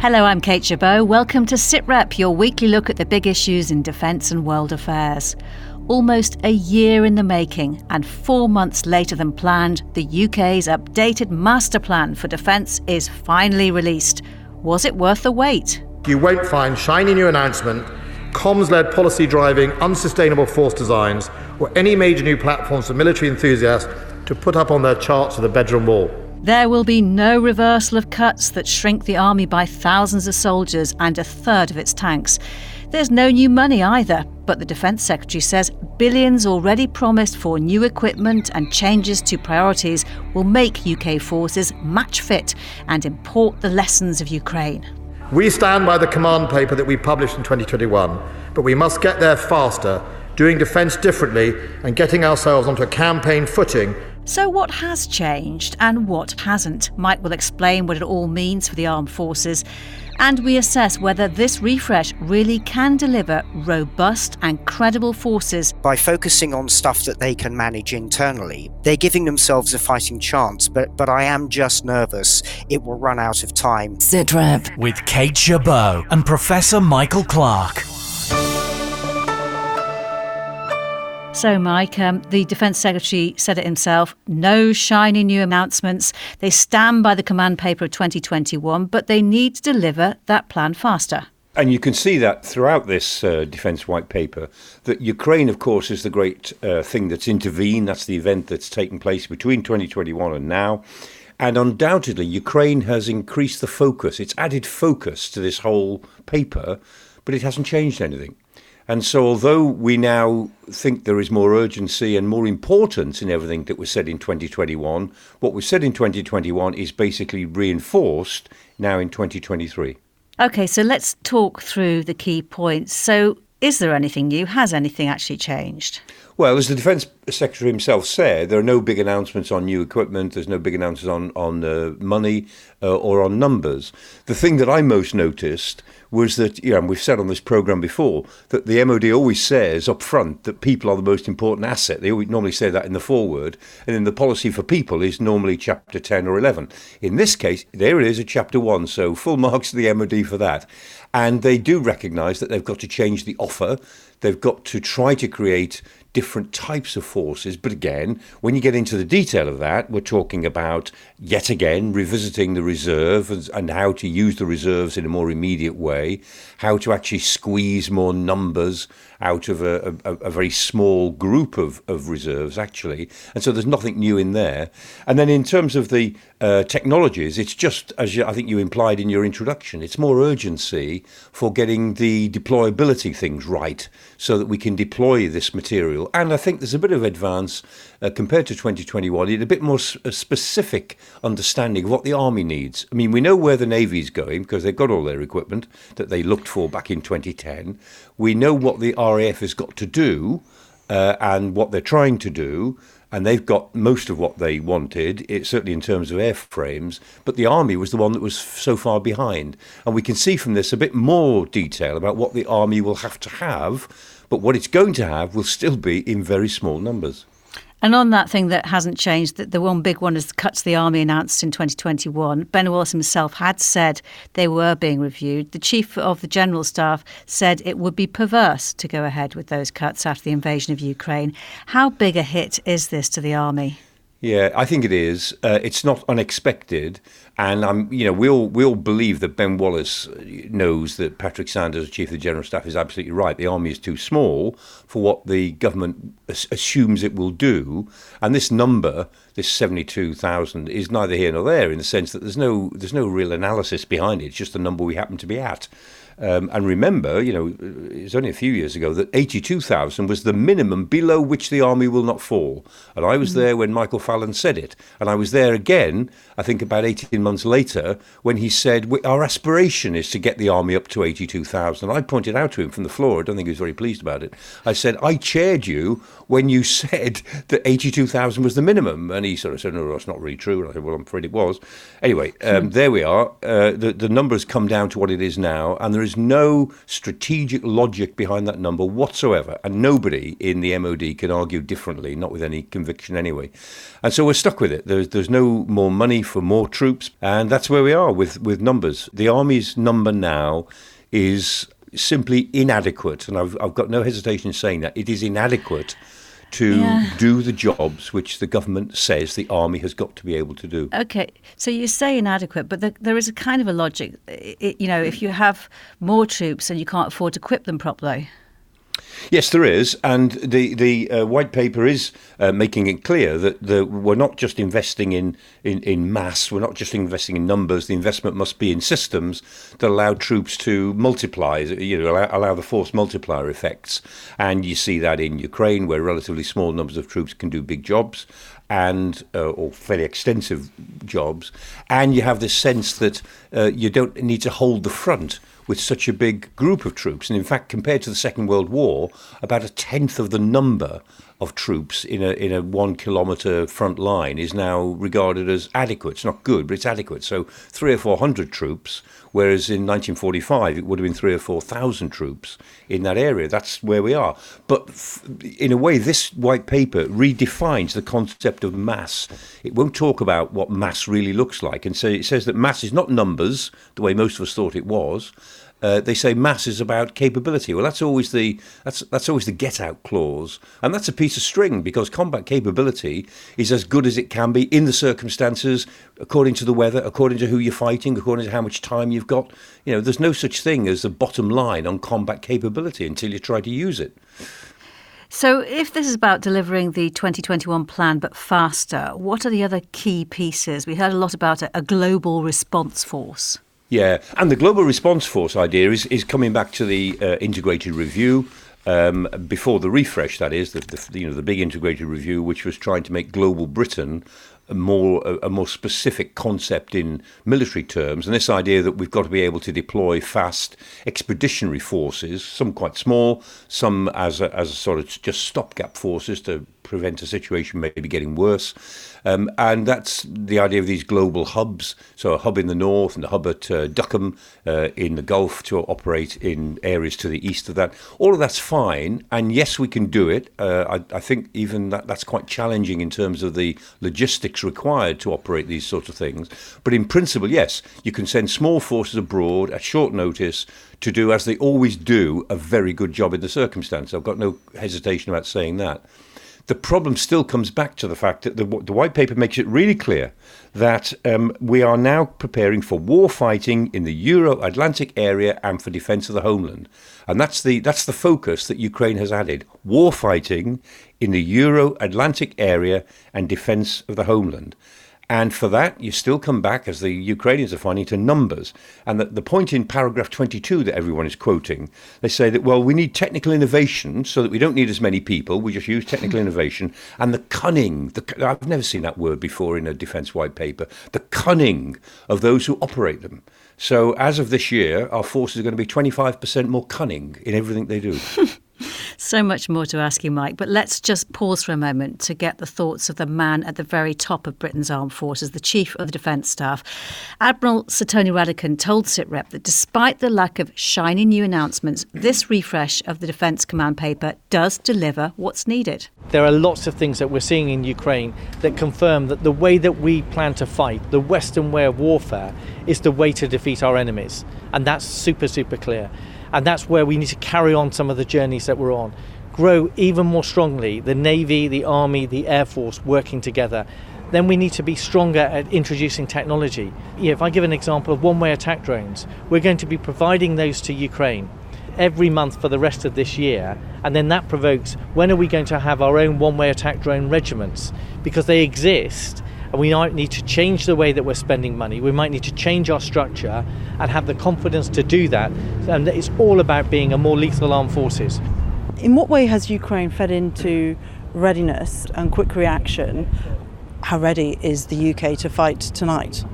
Hello, I'm Kate Chabot. Welcome to SITREP, your weekly look at the big issues in defence and world affairs. Almost a year in the making, and four months later than planned, the UK's updated master plan for defence is finally released. Was it worth the wait? You won't find shiny new announcement, comms led policy driving unsustainable force designs, or any major new platforms for military enthusiasts to put up on their charts of the bedroom wall. There will be no reversal of cuts that shrink the army by thousands of soldiers and a third of its tanks. There's no new money either, but the Defence Secretary says billions already promised for new equipment and changes to priorities will make UK forces match fit and import the lessons of Ukraine. We stand by the command paper that we published in 2021, but we must get there faster, doing defence differently and getting ourselves onto a campaign footing so, what has changed and what hasn't? Mike will explain what it all means for the armed forces, and we assess whether this refresh really can deliver robust and credible forces. By focusing on stuff that they can manage internally, they're giving themselves a fighting chance, but, but I am just nervous it will run out of time. SITREP with Kate Chabot and Professor Michael Clarke. So, Mike, um, the Defence Secretary said it himself no shiny new announcements. They stand by the command paper of 2021, but they need to deliver that plan faster. And you can see that throughout this uh, defence white paper, that Ukraine, of course, is the great uh, thing that's intervened. That's the event that's taken place between 2021 and now. And undoubtedly, Ukraine has increased the focus. It's added focus to this whole paper, but it hasn't changed anything. And so, although we now think there is more urgency and more importance in everything that was said in 2021, what was said in 2021 is basically reinforced now in 2023. Okay, so let's talk through the key points. So, is there anything new? Has anything actually changed? Well, as the Defence Secretary himself said, there are no big announcements on new equipment. There's no big announcements on on uh, money uh, or on numbers. The thing that I most noticed was that, you know, and we've said on this program before that the MOD always says up front that people are the most important asset. They always normally say that in the foreword, and then the policy for people is normally chapter ten or eleven. In this case, there it is at chapter one. So full marks to the MOD for that. And they do recognise that they've got to change the offer. They've got to try to create different types of forces. But again, when you get into the detail of that, we're talking about yet again revisiting the reserve and, and, how to use the reserves in a more immediate way, how to actually squeeze more numbers out of a, a, a very small group of, of reserves, actually. And so there's nothing new in there. And then in terms of the uh, technologies, it's just, as you, I think you implied in your introduction, it's more urgency for getting the deployability things right so that we can deploy this material. And I think there's a bit of advance uh, compared to 2021 in a bit more a specific understanding of what the army needs. I mean, we know where the navy's going because they've got all their equipment that they looked for back in 2010. We know what the RAF has got to do uh, and what they're trying to do and they've got most of what they wanted, it, certainly in terms of airframes, but the Army was the one that was so far behind. And we can see from this a bit more detail about what the Army will have to have, but what it's going to have will still be in very small numbers. And on that thing that hasn't changed, that the one big one is the cuts the army announced in 2021. Ben Wallace himself had said they were being reviewed. The chief of the general staff said it would be perverse to go ahead with those cuts after the invasion of Ukraine. How big a hit is this to the army? Yeah, I think it is. Uh, it's not unexpected, and I'm, you know, we all we all believe that Ben Wallace knows that Patrick Sanders, Chief of the General Staff, is absolutely right. The army is too small for what the government assumes it will do, and this number, this seventy-two thousand, is neither here nor there in the sense that there's no there's no real analysis behind it. It's just the number we happen to be at. Um, and remember, you know, it's only a few years ago that 82,000 was the minimum below which the army will not fall. And I was mm. there when Michael Fallon said it. And I was there again, I think about 18 months later, when he said, Our aspiration is to get the army up to 82,000. I pointed out to him from the floor, I don't think he was very pleased about it. I said, I chaired you when you said that 82,000 was the minimum. And he sort of said, No, that's not really true. And I said, Well, I'm afraid it was. Anyway, um, mm. there we are. Uh, the, the numbers come down to what it is now. And there is is no strategic logic behind that number whatsoever, and nobody in the MOD can argue differently, not with any conviction anyway. And so we're stuck with it. There's, there's no more money for more troops, and that's where we are with, with numbers. The Army's number now is simply inadequate, and I've, I've got no hesitation in saying that. It is inadequate to yeah. do the jobs which the government says the army has got to be able to do. Okay, so you say inadequate, but the, there is a kind of a logic. It, you know, if you have more troops and you can't afford to equip them properly. Yes, there is, and the the uh, white paper is uh, making it clear that the, we're not just investing in, in in mass. We're not just investing in numbers. The investment must be in systems that allow troops to multiply. You know, allow, allow the force multiplier effects, and you see that in Ukraine, where relatively small numbers of troops can do big jobs and uh, or fairly extensive jobs, and you have this sense that uh, you don't need to hold the front with such a big group of troops. And in fact, compared to the Second World War, about a tenth of the number of troops in a in a one kilometre front line is now regarded as adequate. It's not good, but it's adequate. So three or four hundred troops, whereas in 1945 it would have been three or four thousand troops in that area. That's where we are. But f- in a way, this white paper redefines the concept of mass. It won't talk about what mass really looks like, and so it says that mass is not numbers the way most of us thought it was uh, they say mass is about capability. Well, that's always the that's that's always the get out clause, and that's a piece of string because combat capability is as good as it can be in the circumstances, according to the weather, according to who you're fighting, according to how much time you've got. You know, there's no such thing as the bottom line on combat capability until you try to use it. So, if this is about delivering the 2021 plan but faster, what are the other key pieces? We heard a lot about a, a global response force. Yeah, and the global response force idea is, is coming back to the uh, integrated review. Um, before the refresh, that is, the, the, you know the big integrated review, which was trying to make global Britain a more a, a, more specific concept in military terms, and this idea that we've got to be able to deploy fast expeditionary forces, some quite small, some as a, as a sort of just stopgap forces to prevent a situation maybe getting worse. Um, and that's the idea of these global hubs. So a hub in the north and a hub at uh, Duqm uh, in the Gulf to operate in areas to the east of that. All of that's fine. And yes, we can do it. Uh, I, I, think even that, that's quite challenging in terms of the logistics required to operate these sorts of things. But in principle, yes, you can send small forces abroad at short notice to do, as they always do, a very good job in the circumstance. I've got no hesitation about saying that the problem still comes back to the fact that the, the white paper makes it really clear that um, we are now preparing for war fighting in the Euro Atlantic area and for defence of the homeland. And that's the, that's the focus that Ukraine has added war fighting in the Euro Atlantic area and defence of the homeland. And for that, you still come back, as the Ukrainians are finding, to numbers. And the, the point in paragraph 22 that everyone is quoting, they say that, well, we need technical innovation so that we don't need as many people. We just use technical innovation. And the cunning, the, I've never seen that word before in a defence white paper, the cunning of those who operate them. So as of this year, our forces are going to be 25% more cunning in everything they do. So much more to ask you, Mike, but let's just pause for a moment to get the thoughts of the man at the very top of Britain's armed forces, the Chief of the Defence Staff. Admiral Sir Tony Radakin told SITREP that despite the lack of shiny new announcements, this refresh of the Defence Command paper does deliver what's needed. There are lots of things that we're seeing in Ukraine that confirm that the way that we plan to fight, the Western way of warfare, is the way to defeat our enemies. And that's super, super clear. And that's where we need to carry on some of the journeys that we're on. Grow even more strongly the Navy, the Army, the Air Force working together. Then we need to be stronger at introducing technology. If I give an example of one way attack drones, we're going to be providing those to Ukraine every month for the rest of this year. And then that provokes when are we going to have our own one way attack drone regiments? Because they exist and we might need to change the way that we're spending money. We might need to change our structure and have the confidence to do that. And it's all about being a more lethal armed forces. In what way has Ukraine fed into readiness and quick reaction? How ready is the UK to fight tonight?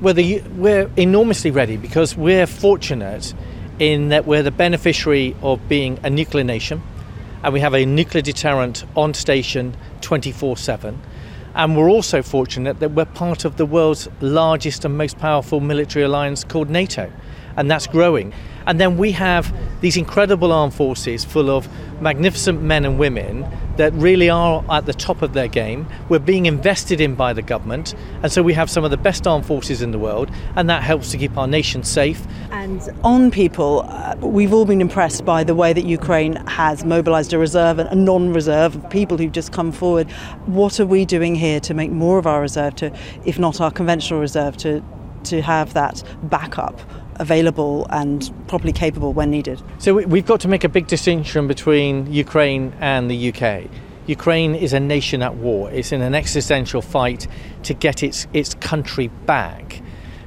Well, the, we're enormously ready because we're fortunate in that we're the beneficiary of being a nuclear nation and we have a nuclear deterrent on station 24 7 and we're also fortunate that we're part of the world's largest and most powerful military alliance called NATO, and that's growing. And then we have these incredible armed forces full of magnificent men and women that really are at the top of their game. We're being invested in by the government, and so we have some of the best armed forces in the world, and that helps to keep our nation safe. And on people, uh, we've all been impressed by the way that Ukraine has mobilised a reserve and a non reserve of people who've just come forward. What are we doing here to make more of our reserve, to, if not our conventional reserve, to, to have that backup? Available and properly capable when needed. So we've got to make a big distinction between Ukraine and the UK. Ukraine is a nation at war. It's in an existential fight to get its its country back.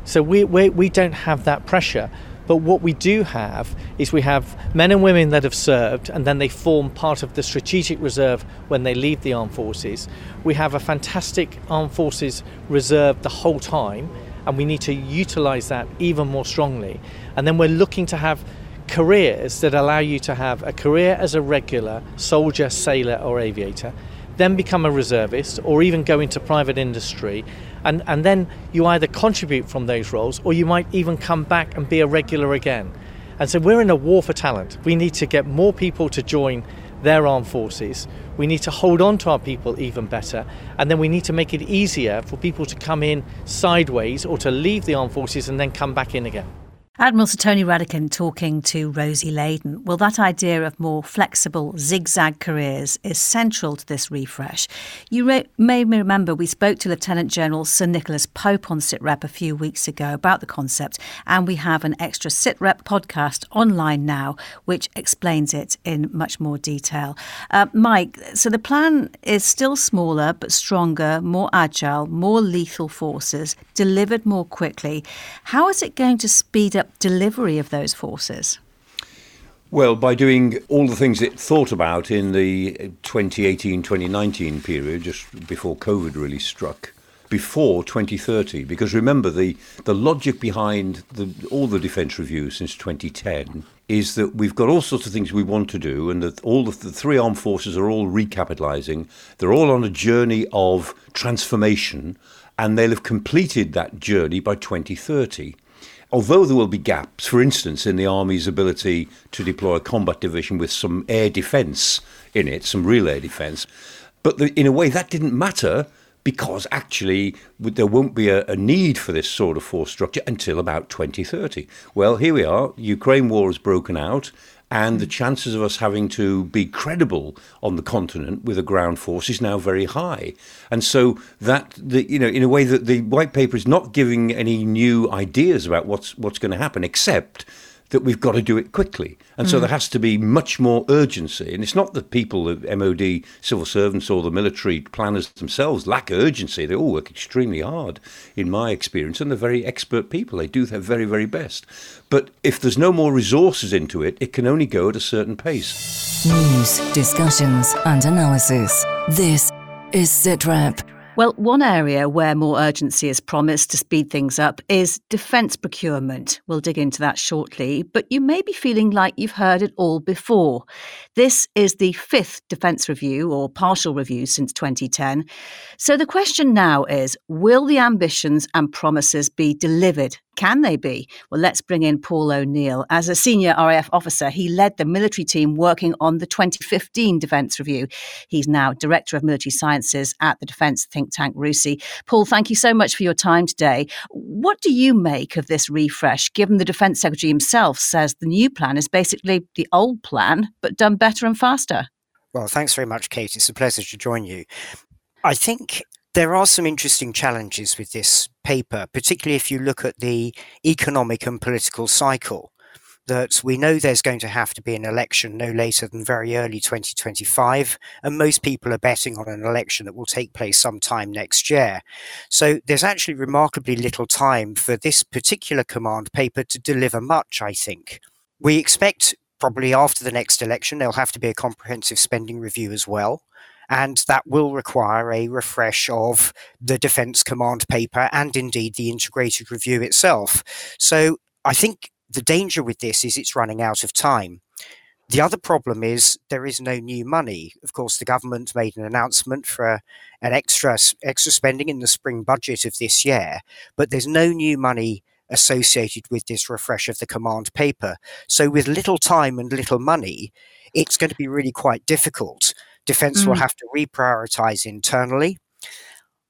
So we, we, we don't have that pressure. But what we do have is we have men and women that have served and then they form part of the strategic reserve when they leave the armed forces. We have a fantastic armed forces reserve the whole time and we need to utilize that even more strongly. And then we're looking to have careers that allow you to have a career as a regular soldier, sailor, or aviator, then become a reservist, or even go into private industry. And, and then you either contribute from those roles or you might even come back and be a regular again. And so we're in a war for talent. We need to get more people to join their armed forces. We need to hold on to our people even better. And then we need to make it easier for people to come in sideways or to leave the armed forces and then come back in again. Admiral Sir Tony Radakin talking to Rosie Layden. Well, that idea of more flexible zigzag careers is central to this refresh. You may remember we spoke to Lieutenant General Sir Nicholas Pope on SITREP a few weeks ago about the concept, and we have an extra SITREP podcast online now which explains it in much more detail. Uh, Mike, so the plan is still smaller but stronger, more agile, more lethal forces, delivered more quickly. How is it going to speed up delivery of those forces? Well, by doing all the things it thought about in the 2018 2019 period, just before COVID really struck, before 2030. Because remember, the, the logic behind the, all the defence reviews since 2010 is that we've got all sorts of things we want to do, and that all the, the three armed forces are all recapitalising. They're all on a journey of transformation, and they'll have completed that journey by 2030 although there will be gaps, for instance, in the Army's ability to deploy a combat division with some air defence in it, some real air defence, but the, in a way that didn't matter because actually there won't be a, a, need for this sort of force structure until about 2030. Well, here we are. Ukraine war has broken out and the hmm. chances of us having to be credible on the continent with a ground force is now very high. And so that the you know in a way that the white paper is not giving any new ideas about what's what's going to happen except that we've got to do it quickly. And mm. so there has to be much more urgency. And it's not that people, the MOD civil servants or the military planners themselves lack urgency. They all work extremely hard, in my experience, and they're very expert people. They do their very, very best. But if there's no more resources into it, it can only go at a certain pace. News, discussions, and analysis. This is SITREP well, one area where more urgency is promised to speed things up is defence procurement. We'll dig into that shortly, but you may be feeling like you've heard it all before. This is the fifth defence review or partial review since 2010. So the question now is will the ambitions and promises be delivered can they be? Well, let's bring in Paul O'Neill. As a senior RAF officer, he led the military team working on the 2015 Defence Review. He's now Director of Military Sciences at the Defence think tank RUSI. Paul, thank you so much for your time today. What do you make of this refresh, given the Defence Secretary himself says the new plan is basically the old plan, but done better and faster? Well, thanks very much, Kate. It's a pleasure to join you. I think there are some interesting challenges with this paper, particularly if you look at the economic and political cycle. That we know there's going to have to be an election no later than very early 2025, and most people are betting on an election that will take place sometime next year. So there's actually remarkably little time for this particular command paper to deliver much, I think. We expect probably after the next election, there'll have to be a comprehensive spending review as well and that will require a refresh of the Defence Command paper and indeed the integrated review itself. So I think the danger with this is it's running out of time. The other problem is there is no new money. Of course, the government made an announcement for an extra extra spending in the spring budget of this year, but there's no new money associated with this refresh of the command paper. So, with little time and little money, it's going to be really quite difficult. Defense mm. will have to reprioritize internally.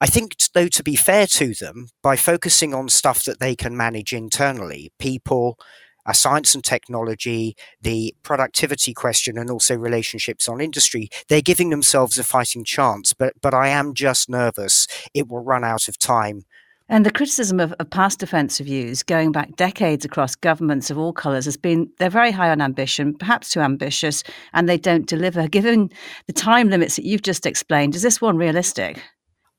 I think, though, to be fair to them, by focusing on stuff that they can manage internally, people, uh, science and technology, the productivity question, and also relationships on industry, they're giving themselves a fighting chance. But, but I am just nervous it will run out of time and the criticism of, of, past defence reviews, going back decades across governments of all colours, has been they're very high on ambition, perhaps too ambitious, and they don't deliver. Given the time limits that you've just explained, is this one realistic?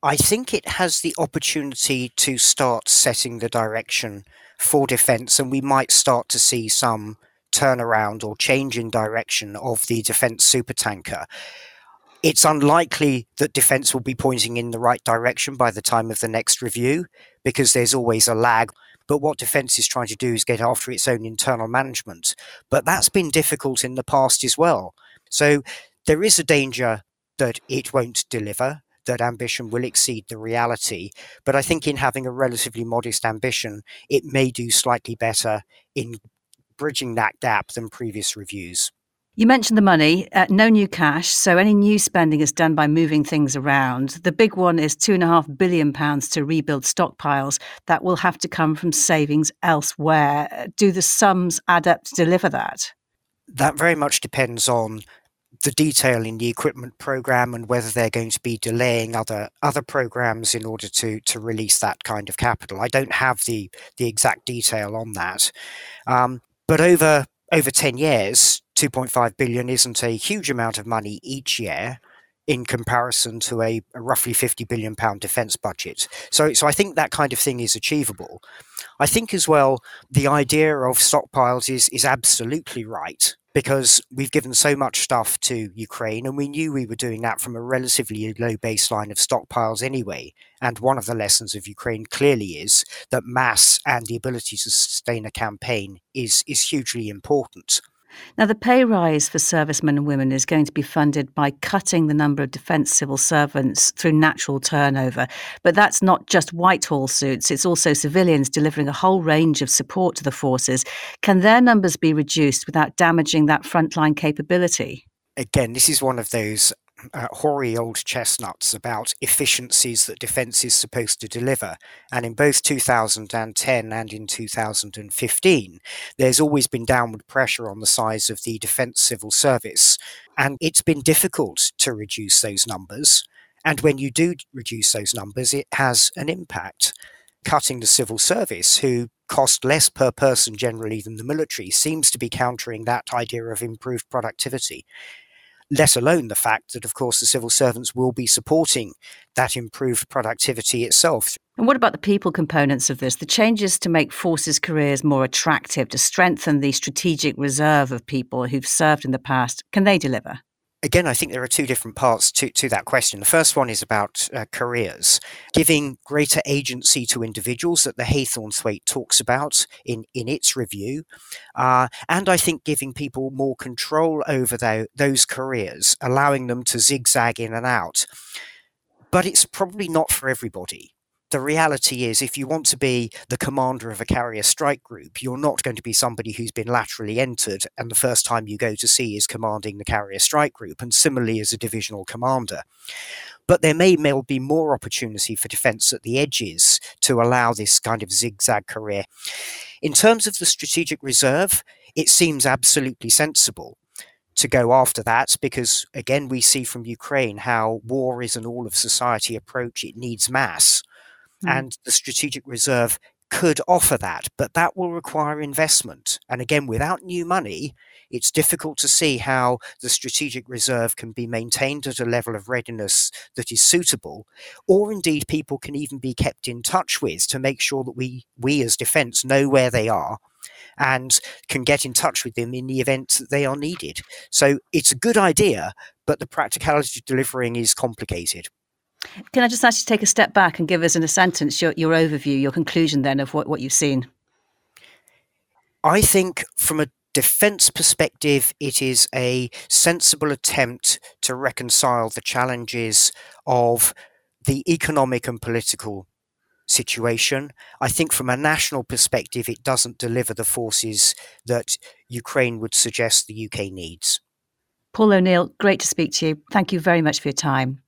I think it has the opportunity to start setting the direction for defence, and we might start to see some turnaround or change in direction of the defence supertanker it's unlikely that defense will be pointing in the right direction by the time of the next review because there's always a lag. But what defense is trying to do is get after its own internal management. But that's been difficult in the past as well. So there is a danger that it won't deliver, that ambition will exceed the reality. But I think in having a relatively modest ambition, it may do slightly better in bridging that gap than previous reviews. You mentioned the money, uh, no new cash, so any new spending is done by moving things around. The big one is £2.5 billion to rebuild stockpiles. That will have to come from savings elsewhere. Do the sums add up to deliver that? That very much depends on the detail in the equipment program and whether they're going to be delaying other other programs in order to to release that kind of capital. I don't have the the exact detail on that, um, but over over ten years, 2.5 billion isn't a huge amount of money each year in comparison to a, a, roughly 50 billion pound defense budget. So, so I think that kind of thing is achievable. I think as well the idea of stockpiles is is absolutely right because we've given so much stuff to Ukraine and we knew we were doing that from a relatively low baseline of stockpiles anyway. And one of the lessons of Ukraine clearly is that mass and the ability to sustain a campaign is is hugely important. Now, the pay rise for servicemen and women is going to be funded by cutting the number of defence civil servants through natural turnover. But that's not just Whitehall suits, it's also civilians delivering a whole range of support to the forces. Can their numbers be reduced without damaging that frontline capability? Again, this is one of those uh, hoary old chestnuts about efficiencies that defence is supposed to deliver. And in both 2010 and in 2015, there's always been downward pressure on the size of the defence civil service. And it's been difficult to reduce those numbers. And when you do reduce those numbers, it has an impact. Cutting the civil service, who cost less per person generally than the military, seems to be countering that idea of improved productivity let alone the fact that, of course, the civil servants will be supporting that improved productivity itself. And what about the people components of this? The changes to make forces careers more attractive, to strengthen the strategic reserve of people who've served in the past, can they deliver? Again, I think there are two different parts to, to that question. The first one is about uh, careers, giving greater agency to individuals that the Haythornthwaite talks about in, in its review. Uh, and I think giving people more control over those careers, allowing them to zigzag in and out. But it's probably not for everybody the reality is, if you want to be the commander of a carrier strike group, you're not going to be somebody who's been laterally entered and the first time you go to sea is commanding the carrier strike group, and similarly as a divisional commander. But there may well be more opportunity for defence at the edges to allow this kind of zigzag career. In terms of the strategic reserve, it seems absolutely sensible to go after that because again we see from Ukraine how war is an all of society approach it needs mass Mm. And the strategic reserve could offer that, but that will require investment. And again, without new money, it's difficult to see how the strategic reserve can be maintained at a level of readiness that is suitable, or indeed people can even be kept in touch with to make sure that we, we as defence know where they are and can get in touch with them in the event that they are needed. So it's a good idea, but the practicality of delivering is complicated. Can I just ask you to take a step back and give us in a sentence your, your overview, your conclusion then of what, what you've seen? I think from a defence perspective, it is a sensible attempt to reconcile the challenges of the economic and political situation. I think from a national perspective, it doesn't deliver the forces that Ukraine would suggest the UK needs. Paul O'Neill, great to speak to you. Thank you very much for your time.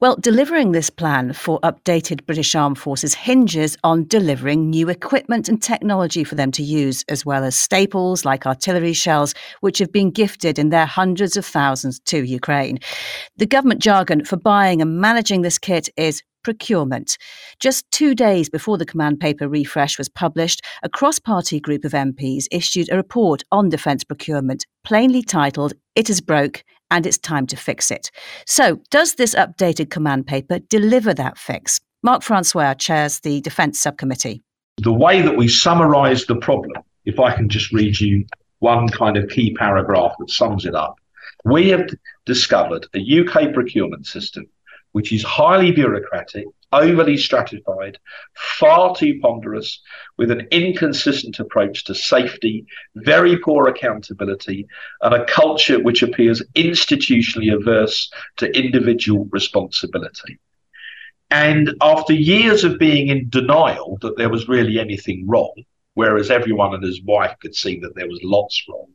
Well, delivering this plan for updated British Armed Forces hinges on delivering new equipment and technology for them to use, as well as staples like artillery shells, which have been gifted in their hundreds of thousands to Ukraine. The government jargon for buying and managing this kit is procurement. Just two days before the command paper refresh was published, a cross party group of MPs issued a report on defence procurement, plainly titled It is Broke and it's time to fix it. So, does this updated command paper deliver that fix? Mark Francois chairs the Defence Subcommittee. The way that we summarise the problem, if I can just read you one kind of key paragraph that sums it up, we have discovered a UK procurement system which is highly bureaucratic, overly stratified, far too ponderous, with an inconsistent approach to safety, very poor accountability, and a culture which appears institutionally averse to individual responsibility. And after years of being in denial that there was really anything wrong, whereas everyone and his wife could see that there was lots wrong,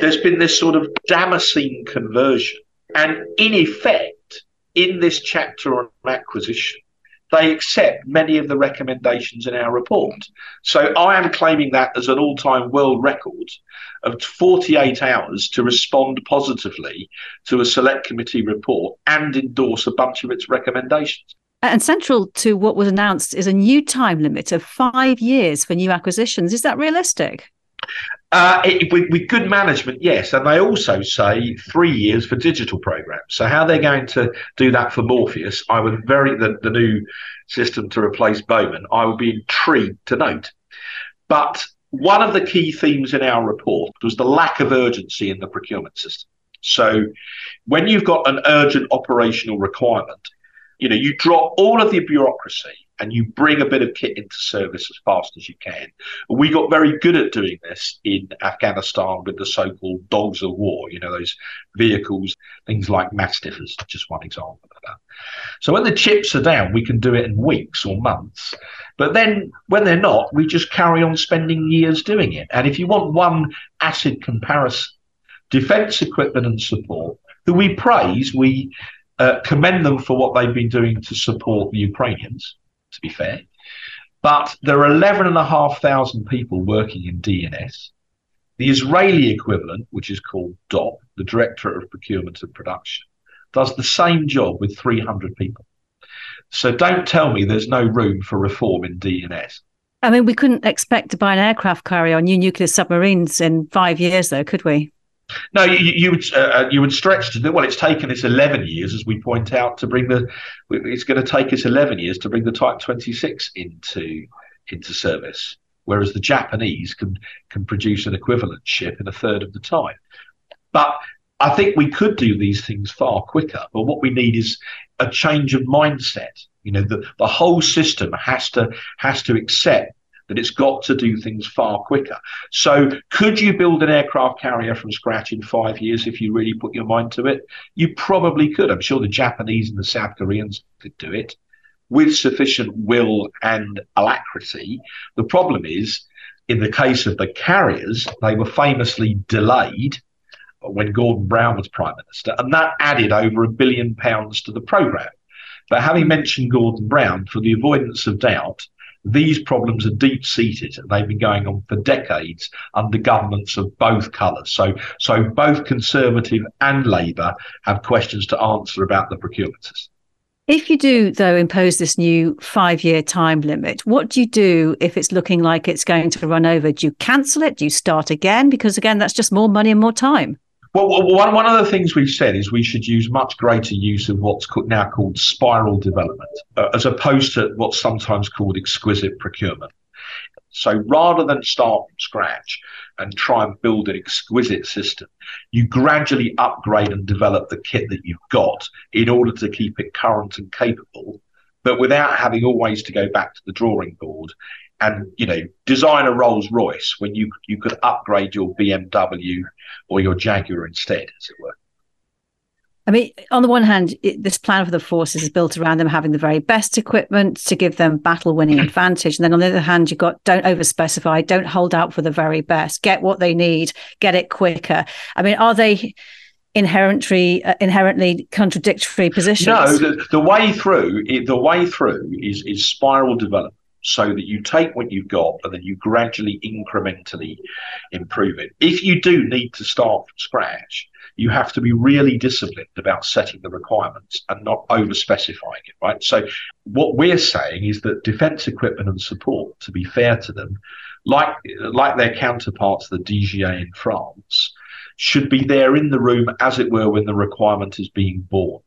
there's been this sort of Damascene conversion. And in effect, in this chapter on acquisition, they accept many of the recommendations in our report. So I am claiming that as an all time world record of 48 hours to respond positively to a select committee report and endorse a bunch of its recommendations. And central to what was announced is a new time limit of five years for new acquisitions. Is that realistic? Uh, it, with, with, good management, yes, and they also say three years for digital programs. So how they're going to do that for Morpheus, I would very the, the new system to replace Bowman, I would be intrigued to note. But one of the key themes in our report was the lack of urgency in the procurement system. So when you've got an urgent operational requirement, you know, you drop all of the bureaucracy and you bring a bit of kit into service as fast as you can. We got very good at doing this in Afghanistan with the so-called dogs of war, you know, those vehicles, things like Mastiffers, just one example of that. So when the chips are down, we can do it in weeks or months. But then when they're not, we just carry on spending years doing it. And if you want one acid comparison, defense equipment and support, who we praise, we uh, commend them for what they've been doing to support the Ukrainians to be fair. But there are 11,500 people working in DE&S. The Israeli equivalent, which is called DOP, the Director of Procurement and Production, does the same job with 300 people. So don't tell me there's no room for reform in DE&S. I mean, we couldn't expect to buy an aircraft carrier or new nuclear submarines in five years, though, could we? No, you, you would uh, uh, you would stretch to well. It's taken us eleven years, as we point out, to bring the. It's going to take us eleven years to bring the Type Twenty Six into into service, whereas the Japanese can can produce an equivalent ship in a third of the time. But I think we could do these things far quicker. But what we need is a change of mindset. You know, the, the whole system has to has to accept that it's got to do things far quicker. So, could you build an aircraft carrier from scratch in five years if you really put your mind to it? You probably could. I'm sure the Japanese and the South Koreans could do it with sufficient will and alacrity. The problem is, in the case of the carriers, they were famously delayed when Gordon Brown was Prime Minister, and that added over a billion pounds to the programme. But having mentioned Gordon Brown, for the avoidance of doubt, these problems are deep seated and they've been going on for decades under governments of both colours. So, so both Conservative and Labour have questions to answer about the procurement. If you do, though, impose this new five year time limit, what do you do if it's looking like it's going to run over? Do you cancel it? Do you start again? Because, again, that's just more money and more time. Well, one, one of the things we've said is we should use much greater use of what's now called spiral development, uh, as opposed to what's sometimes called exquisite procurement. So rather than start from scratch and try and build an exquisite system, you gradually upgrade and develop the kit that you've got in order to keep it current and capable, but without having always to go back to the drawing board and you know design a Rolls Royce when you you could upgrade your BMW or your Jaguar instead, as it were. I mean, on the one hand, it, this plan for the forces is built around them having the very best equipment to give them battle winning advantage. And then on the other hand, you've got don't over specify, don't hold out for the very best, get what they need, get it quicker. I mean, are they inherently uh, inherently contradictory positions? No, the, the way through the way through is is spiral development so that you take what you've got and then you gradually incrementally improve it. If you do need to start from scratch, you have to be really disciplined about setting the requirements and not over specifying it, right? So, what we're saying is that defense equipment and support, to be fair to them, like, like their counterparts, the DGA in France, should be there in the room, as it were, when the requirement is being born.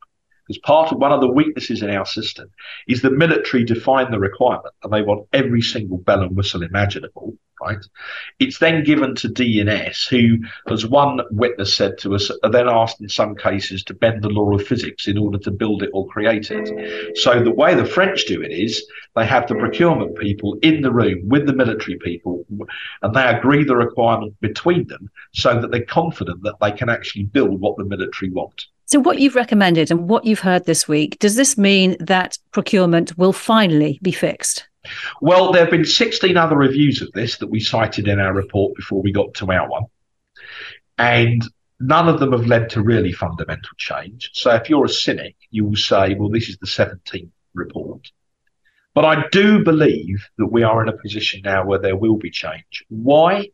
Because part of one of the weaknesses in our system is the military define the requirement and they want every single bell and whistle imaginable, right? It's then given to DE&S, who, as one witness said to us, are then asked in some cases to bend the law of physics in order to build it or create it. So the way the French do it is they have the procurement people in the room with the military people and they agree the requirement between them so that they're confident that they can actually build what the military want. So, what you've recommended and what you've heard this week, does this mean that procurement will finally be fixed? Well, there have been 16 other reviews of this that we cited in our report before we got to our one. And none of them have led to really fundamental change. So, if you're a cynic, you will say, well, this is the 17th report. But I do believe that we are in a position now where there will be change. Why?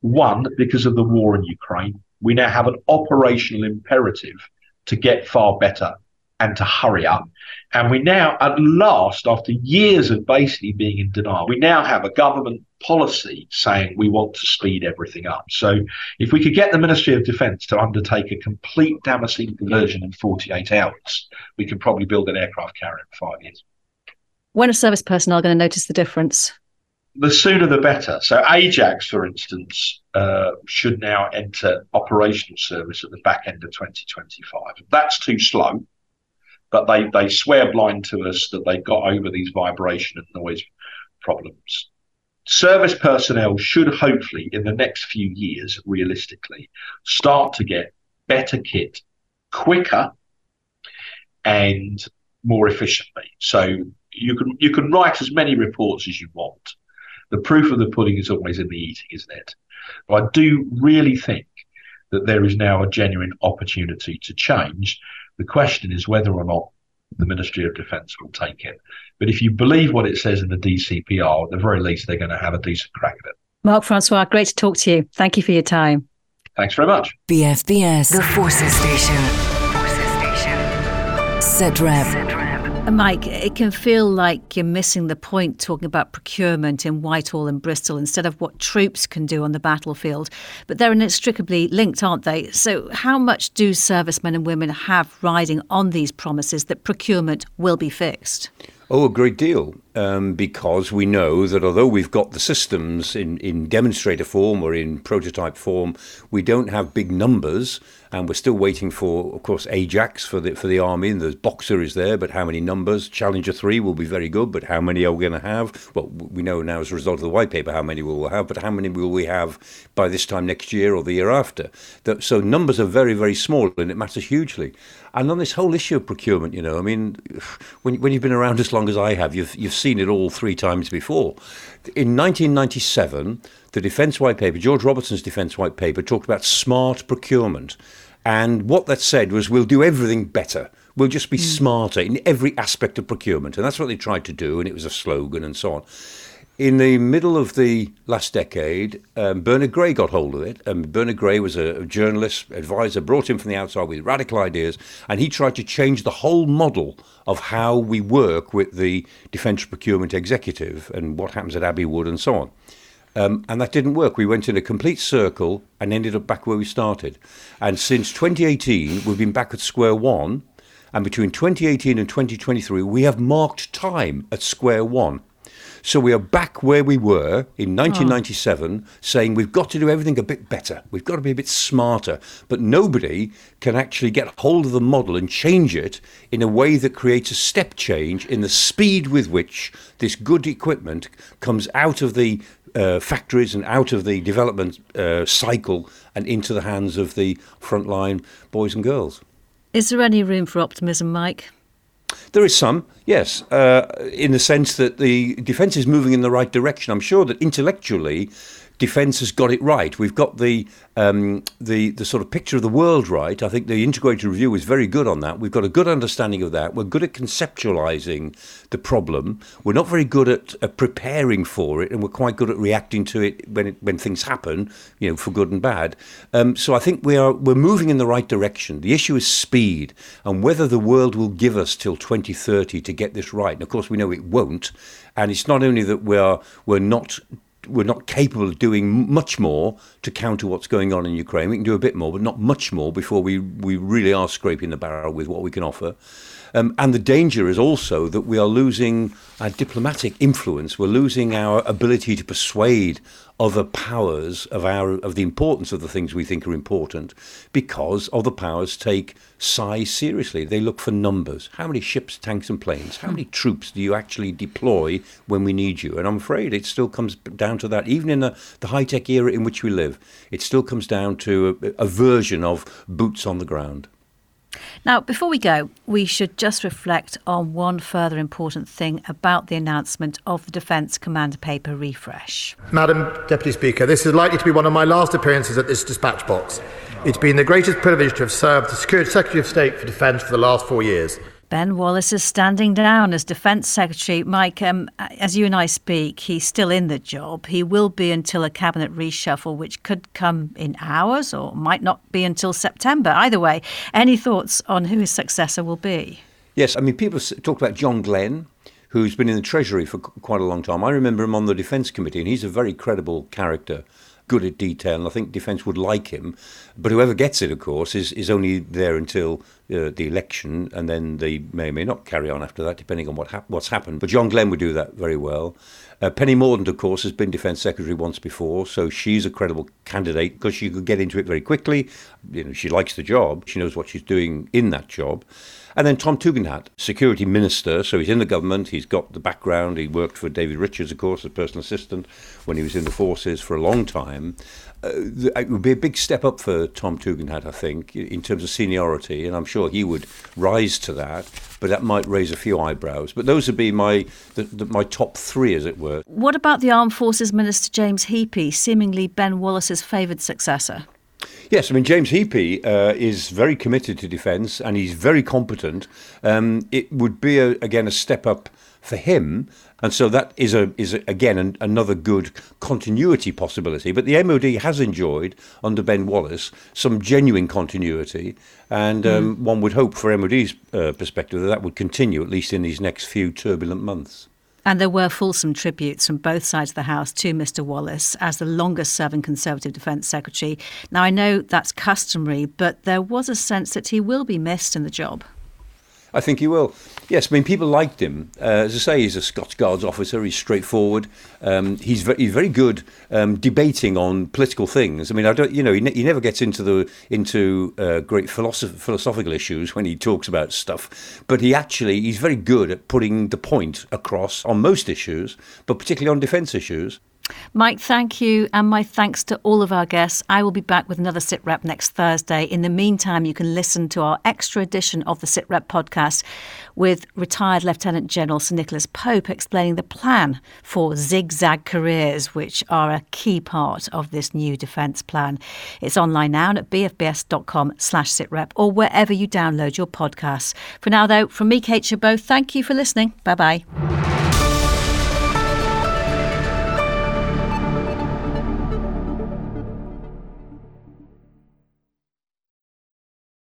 One, because of the war in Ukraine. We now have an operational imperative to get far better and to hurry up. And we now, at last, after years of basically being in denial, we now have a government policy saying we want to speed everything up. So if we could get the Ministry of Defence to undertake a complete Damascene conversion in 48 hours, we could probably build an aircraft carrier in five years. When are service personnel going to notice the difference? The sooner the better. So Ajax, for instance, uh, should now enter operational service at the back end of 2025. That's too slow, but they, they swear blind to us that they've got over these vibration and noise problems. Service personnel should hopefully, in the next few years, realistically, start to get better kit quicker and more efficiently. So you can you can write as many reports as you want the proof of the pudding is always in the eating, isn't it? But I do really think that there is now a genuine opportunity to change. The question is whether or not the Ministry of Defence will take it. But if you believe what it says in the DCPR, at the very least, they're going to have a decent crack at it. Mark Francois, great to talk to you. Thank you for your time. Thanks very much. BFBS, the Forces Station. Forces Station. SITREP. Mike, it can feel like you're missing the point talking about procurement in Whitehall and Bristol instead of what troops can do on the battlefield. But they're inextricably linked, aren't they? So, how much do servicemen and women have riding on these promises that procurement will be fixed? Oh, a great deal, um, because we know that although we've got the systems in, in demonstrator form or in prototype form, we don't have big numbers and we're still waiting for, of course, Ajax for the for the army. And the Boxer is there, but how many numbers? Challenger three will be very good, but how many are we going to have? Well, we know now as a result of the white paper how many we will have, but how many will we have by this time next year or the year after? So numbers are very very small, and it matters hugely. And on this whole issue of procurement, you know, I mean, when when you've been around as long as I have, you've you've seen it all three times before. In 1997, the Defence White Paper, George Robertson's Defence White Paper, talked about smart procurement. And what that said was, we'll do everything better. We'll just be mm. smarter in every aspect of procurement. And that's what they tried to do, and it was a slogan and so on. In the middle of the last decade, um, Bernard Gray got hold of it. Um, Bernard Gray was a, a journalist, advisor, brought in from the outside with radical ideas, and he tried to change the whole model of how we work with the Defence Procurement Executive and what happens at Abbey Wood and so on. Um, and that didn't work. We went in a complete circle and ended up back where we started. And since 2018, we've been back at square one. And between 2018 and 2023, we have marked time at square one. So we are back where we were in 1997, oh. saying we've got to do everything a bit better. We've got to be a bit smarter. But nobody can actually get hold of the model and change it in a way that creates a step change in the speed with which this good equipment comes out of the uh, factories and out of the development uh, cycle and into the hands of the frontline boys and girls. Is there any room for optimism, Mike? There is some, yes, uh, in the sense that the defence is moving in the right direction. I'm sure that intellectually, defence has got it right. We've got the um, the the sort of picture of the world right. I think the integrated review is very good on that. We've got a good understanding of that. We're good at conceptualising the problem. We're not very good at, at, preparing for it, and we're quite good at reacting to it when it, when things happen, you know, for good and bad. Um, so I think we are we're moving in the right direction. The issue is speed and whether the world will give us till 2030 to get this right. And of course, we know it won't. And it's not only that we're we're not we're not capable of doing much more to counter what's going on in Ukraine. We can do a bit more, but not much more before we, we really are scraping the barrel with what we can offer. Um, and the danger is also that we are losing our diplomatic influence. We're losing our ability to persuade other powers of our of the importance of the things we think are important, because other powers take size seriously. They look for numbers. How many ships, tanks, and planes? How many troops do you actually deploy when we need you? And I'm afraid it still comes down to that. Even in the, the high tech era in which we live, it still comes down to a, a version of boots on the ground. Now, before we go, we should just reflect on one further important thing about the announcement of the Defence Command Paper refresh. Madam Deputy Speaker, this is likely to be one of my last appearances at this dispatch box. It's been the greatest privilege to have served as Secretary of State for Defence for the last four years. Ben Wallace is standing down as Defence Secretary. Mike, um, as you and I speak, he's still in the job. He will be until a cabinet reshuffle, which could come in hours or might not be until September. Either way, any thoughts on who his successor will be? Yes, I mean, people talk about John Glen, who's been in the Treasury for quite a long time. I remember him on the Defence Committee, and he's a very credible character good at detail, and I think defence would like him. But whoever gets it, of course, is, is only there until uh, the election, and then they may or may not carry on after that, depending on what hap- what's happened. But John Glen would do that very well. Uh, Penny Mordaunt, of course, has been Defence Secretary once before, so she's a credible candidate because she could get into it very quickly. You know, she likes the job. She knows what she's doing in that job. And then Tom Tugendhat, security minister, so he's in the government, he's got the background, he worked for David Richards, of course, as personal assistant when he was in the forces for a long time. Uh, it would be a big step up for Tom Tugendhat, I think, in terms of seniority, and I'm sure he would rise to that. But that might raise a few eyebrows. But those would be my the, the, my top three, as it were. What about the Armed Forces Minister James Heappey, seemingly Ben Wallace's favoured successor? Yes, I mean James Heappey uh, is very committed to defence and he's very competent. Um, it would be a, again a step up for him, and so that is a is a, again an, another good continuity possibility. But the MOD has enjoyed under Ben Wallace some genuine continuity, and um, mm. one would hope for MOD's uh, perspective that that would continue at least in these next few turbulent months. And there were fulsome tributes from both sides of the House to Mr. Wallace as the longest serving Conservative Defence Secretary. Now, I know that's customary, but there was a sense that he will be missed in the job. I think he will. Yes, I mean people liked him. Uh, as I say, he's a Scots Guards officer. He's straightforward. Um, he's very, he's very good um, debating on political things. I mean, I don't, you know, he, ne- he never gets into the into uh, great philosoph- philosophical issues when he talks about stuff. But he actually he's very good at putting the point across on most issues, but particularly on defence issues. Mike, thank you. And my thanks to all of our guests. I will be back with another SITREP next Thursday. In the meantime, you can listen to our extra edition of the SITREP podcast with retired Lieutenant General Sir Nicholas Pope explaining the plan for zigzag careers, which are a key part of this new defence plan. It's online now at bfbs.com slash sitrep or wherever you download your podcasts. For now, though, from me, Kate Chabot, thank you for listening. Bye bye.